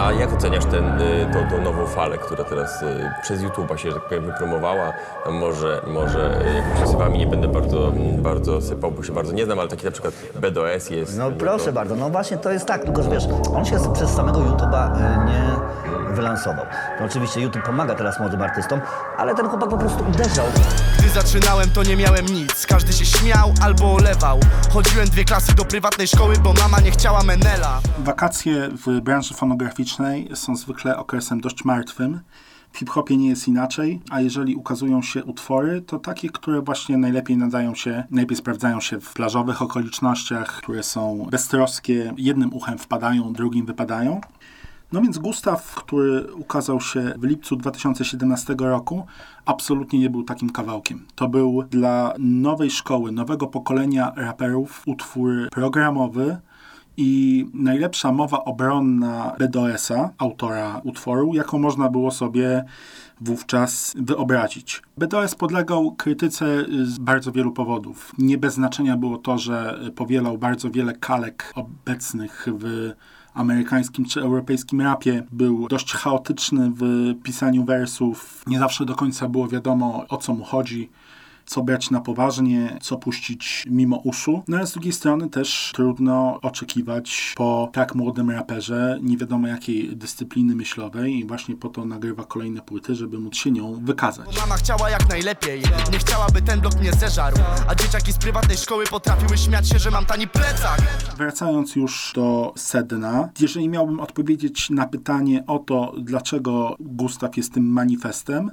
A jak oceniasz ten, y, tą, tą nową falę, która teraz y, przez YouTube'a się, tak powiem, wypromowała? Może, może y, jakimiś słowami nie będę bardzo, bardzo sypał, bo się bardzo nie znam, ale taki na przykład BDOS jest. No y, proszę to- bardzo, no właśnie to jest tak, tylko że wiesz, on się przez samego YouTube'a nie wylansował. No oczywiście YouTube pomaga teraz młodym artystom, ale ten chłopak po prostu uderzał. Gdy zaczynałem to nie miałem nic Każdy się śmiał albo olewał Chodziłem dwie klasy do prywatnej szkoły, bo mama nie chciała Menela Wakacje w branży fonograficznej są zwykle okresem dość martwym. W hip-hopie nie jest inaczej, a jeżeli ukazują się utwory, to takie, które właśnie najlepiej nadają się, najlepiej sprawdzają się w plażowych okolicznościach, które są beztroskie, jednym uchem wpadają, drugim wypadają. No więc Gustaw, który ukazał się w lipcu 2017 roku, absolutnie nie był takim kawałkiem. To był dla nowej szkoły, nowego pokolenia raperów utwór programowy, i najlepsza mowa obronna BDOS-a, autora utworu, jaką można było sobie wówczas wyobrazić. BDOS podlegał krytyce z bardzo wielu powodów. Nie bez znaczenia było to, że powielał bardzo wiele kalek obecnych w amerykańskim czy europejskim rapie. Był dość chaotyczny w pisaniu wersów. Nie zawsze do końca było wiadomo, o co mu chodzi co brać na poważnie, co puścić mimo uszu. No ale z drugiej strony też trudno oczekiwać po tak młodym raperze nie wiadomo jakiej dyscypliny myślowej i właśnie po to nagrywa kolejne płyty, żeby móc się nią wykazać. Mama chciała jak najlepiej Nie chciała, by ten blok mnie zeżarł A dzieciaki z prywatnej szkoły potrafiły śmiać się, że mam tani plecak Wracając już do sedna, jeżeli miałbym odpowiedzieć na pytanie o to, dlaczego Gustaw jest tym manifestem,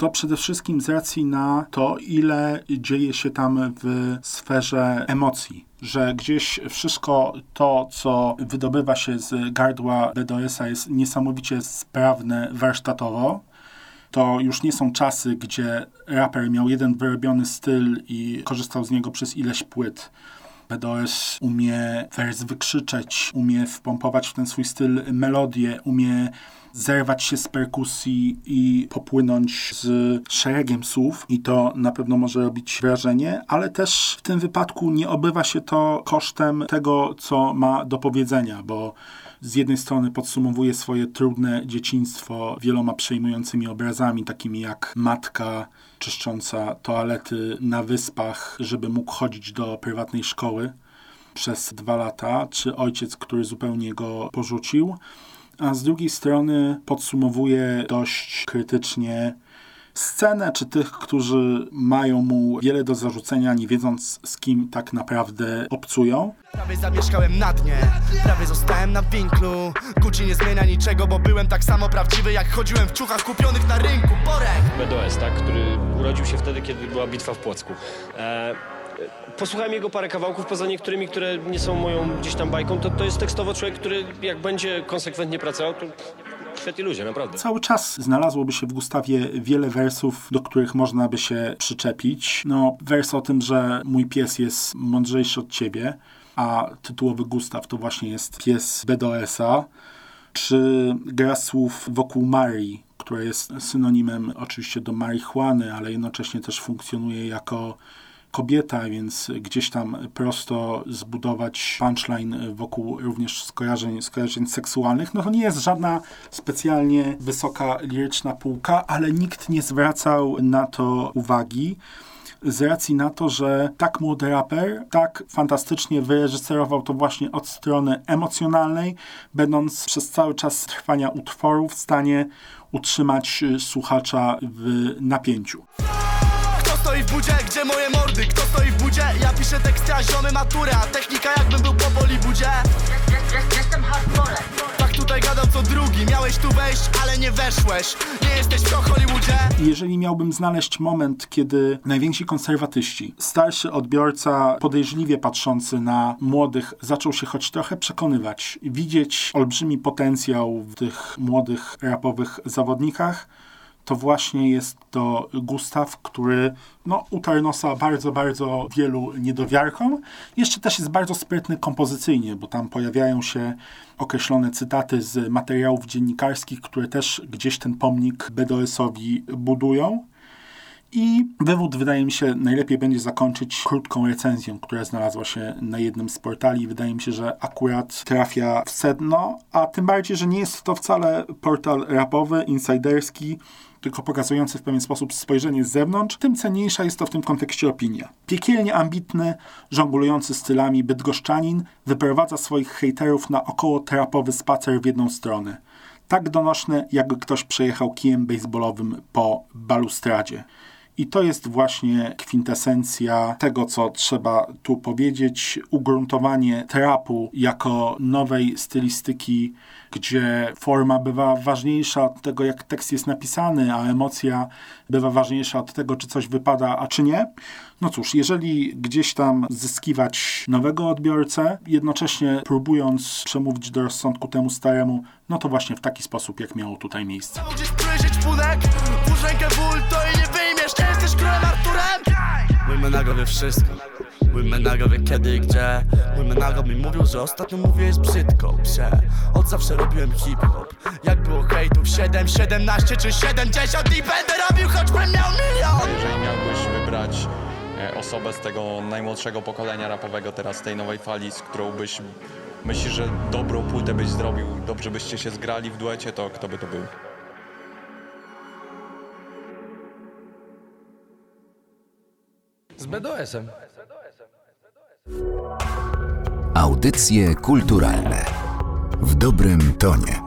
to przede wszystkim z racji na to, ile dzieje się tam w sferze emocji. Że gdzieś wszystko to, co wydobywa się z gardła BDS-a jest niesamowicie sprawne warsztatowo. To już nie są czasy, gdzie raper miał jeden wyrobiony styl i korzystał z niego przez ileś płyt. BDOS umie wers wykrzyczeć, umie wpompować w ten swój styl melodię, umie zerwać się z perkusji i popłynąć z szeregiem słów i to na pewno może robić wrażenie, ale też w tym wypadku nie obywa się to kosztem tego, co ma do powiedzenia, bo z jednej strony podsumowuje swoje trudne dzieciństwo wieloma przejmującymi obrazami, takimi jak matka czyszcząca toalety na wyspach, żeby mógł chodzić do prywatnej szkoły przez dwa lata, czy ojciec, który zupełnie go porzucił, a z drugiej strony podsumowuje dość krytycznie scenę, czy tych, którzy mają mu wiele do zarzucenia, nie wiedząc z kim tak naprawdę obcują. Prawie zamieszkałem na dnie Prawie zostałem na winklu Gucci nie zmienia niczego, bo byłem tak samo prawdziwy Jak chodziłem w ciuchach kupionych na rynku Borek! BDOS, tak, który urodził się wtedy, kiedy była bitwa w Płocku. E, posłuchałem jego parę kawałków, poza niektórymi, które nie są moją gdzieś tam bajką, to, to jest tekstowo człowiek, który jak będzie konsekwentnie pracował, to naprawdę. Cały czas znalazłoby się w Gustawie wiele wersów, do których można by się przyczepić. No, wers o tym, że mój pies jest mądrzejszy od ciebie, a tytułowy Gustaw to właśnie jest pies BDOS-a, czy gra słów wokół Marii, która jest synonimem oczywiście do marihuany, ale jednocześnie też funkcjonuje jako kobieta, więc gdzieś tam prosto zbudować punchline wokół również skojarzeń, skojarzeń seksualnych, no to nie jest żadna specjalnie wysoka liryczna półka, ale nikt nie zwracał na to uwagi z racji na to, że tak młody raper tak fantastycznie wyreżyserował to właśnie od strony emocjonalnej, będąc przez cały czas trwania utworu w stanie utrzymać słuchacza w napięciu. Stoi w budzie? Gdzie moje mordy? Kto stoi w budzie? Ja piszę teksty, a ziomy maturę A technika jakbym był po Bollywoodzie Jestem hardcore. Tak tutaj gadał co drugi Miałeś tu wejść, ale nie weszłeś Nie jesteś w Hollywoodzie Jeżeli miałbym znaleźć moment, kiedy najwięksi konserwatyści, starszy odbiorca, podejrzliwie patrzący na młodych, zaczął się choć trochę przekonywać, widzieć olbrzymi potencjał w tych młodych rapowych zawodnikach, to właśnie jest to Gustaw, który no, utarł nosa bardzo, bardzo wielu niedowiarkom. Jeszcze też jest bardzo sprytny kompozycyjnie, bo tam pojawiają się określone cytaty z materiałów dziennikarskich, które też gdzieś ten pomnik BDS-owi budują. I wywód, wydaje mi się, najlepiej będzie zakończyć krótką recenzją, która znalazła się na jednym z portali. Wydaje mi się, że akurat trafia w sedno, a tym bardziej, że nie jest to wcale portal rapowy, insiderski, tylko pokazujący w pewien sposób spojrzenie z zewnątrz, tym cenniejsza jest to w tym kontekście opinia. Piekielnie ambitny, żonglujący stylami bydgoszczanin wyprowadza swoich hejterów na około trapowy spacer w jedną stronę. Tak donośny, jakby ktoś przejechał kijem baseballowym po balustradzie. I to jest właśnie kwintesencja tego, co trzeba tu powiedzieć. Ugruntowanie trapu jako nowej stylistyki, gdzie forma bywa ważniejsza od tego, jak tekst jest napisany, a emocja bywa ważniejsza od tego, czy coś wypada, a czy nie. No cóż, jeżeli gdzieś tam zyskiwać nowego odbiorcę, jednocześnie próbując przemówić do rozsądku temu staremu, no to właśnie w taki sposób, jak miało tutaj miejsce. Gdzieś to Mój menago wie wszystko. Mój menago wie kiedy i gdzie. Mój menago mi mówił, że ostatnio mówię jest brzydko Prze, od zawsze robiłem hip-hop. Jak było hejtów? 7, 17 czy 70 I będę robił choćbym miał milion! Jeżeli miałbyś wybrać e, osobę z tego najmłodszego pokolenia rapowego teraz, tej nowej fali, z którą byś myślisz, że dobrą płytę byś zrobił, dobrze byście się zgrali w duecie, to kto by to był? Z BDS-em. Audycje kulturalne w dobrym tonie.